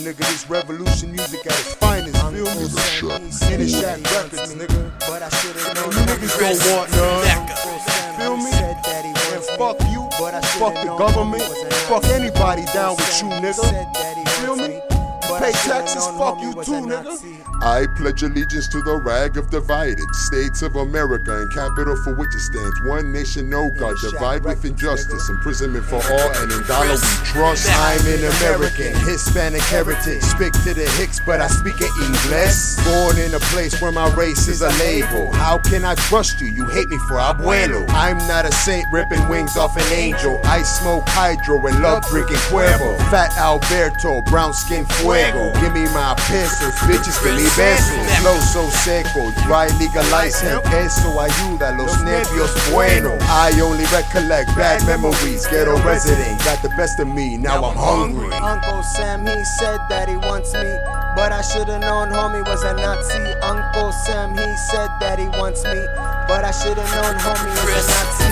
nigga. This revolution music at its finest. Feel me? INaSHACK Records, nigga. But I should've known You niggas don't want none. Feel me? And fuck you, fuck the government, fuck anybody down with you, nigga. Feel me? Pay taxes, fuck you too, nigga. I pledge allegiance to the rag of divided states of America and capital for which it stands. One nation, no God, divide with injustice, imprisonment for all, and in dollar we trust. I'm an American, Hispanic heritage. Speak to the Hicks, but I speak in English. Born in a place where my race is a label. How can I trust you? You hate me for abuelo. I'm not a saint ripping wings off an angel. I smoke hydro and love drinking Cuervo. Fat Alberto, brown skin fuego. Give me my pistols, bitches, give me besos. Flow so seco, dry legalize hemp. Eso ayuda los nervios buenos. I only recollect bad memories. Ghetto resident, got the best of me. Now I'm hungry. Uncle Sam, he said that he wants me. But I should've known homie was a Nazi. Uncle Sam, he said that he wants me. But I should've known homie was a Nazi.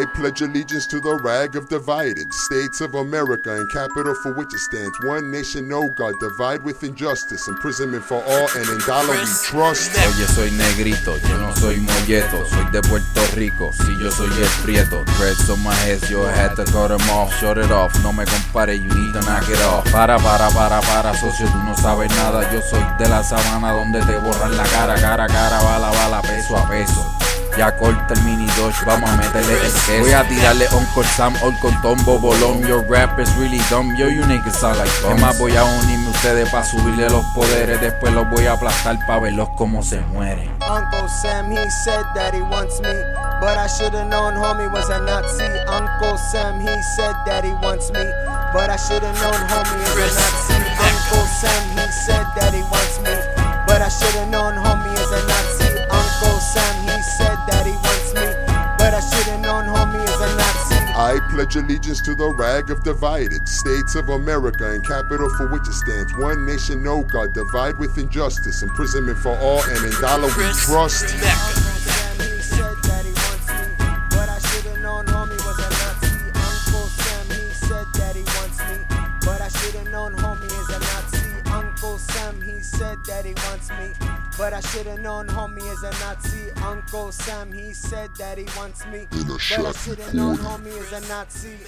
I pledge allegiance to the rag of divided states of America and capital for which it stands. One nation, no God, divide with injustice, imprisonment for all, and in dollar we trust. Oye, soy negrito, yo no soy molleto, soy de Puerto Rico, si yo soy el prieto. Dreads on my head, yo had to cut them off, shut it off, no me compare, you need to knock it off. Para, para, para, para, socio, tú no sabes nada, yo soy de la sabana donde te borran la cara, cara, cara, bala, bala, peso a peso. Ya corta el mini Dodge, vamos a meterle el queso. Voy a tirarle Uncle Sam, con Tombo Bolón. Your rap is really dumb, yo, you niggas sound like bums. Es más, voy a unirme ustedes para subirle los poderes. Después los voy a aplastar para verlos cómo se mueren. Uncle Sam, he said that he wants me. But I should've known homie was a Nazi. Uncle Sam, he said that he wants me. But I should've known homie is a Nazi. Uncle Sam, he said that he wants me. But I should've known homie I pledge allegiance to the rag of divided states of America and capital for which it stands. One nation, no God, divide with injustice, imprisonment for all, and in dollar we trust. Sam, he said that he wants me. But I should've known homie is a Nazi. Uncle Sam, he said that he wants me. But I should've known homie is a Nazi.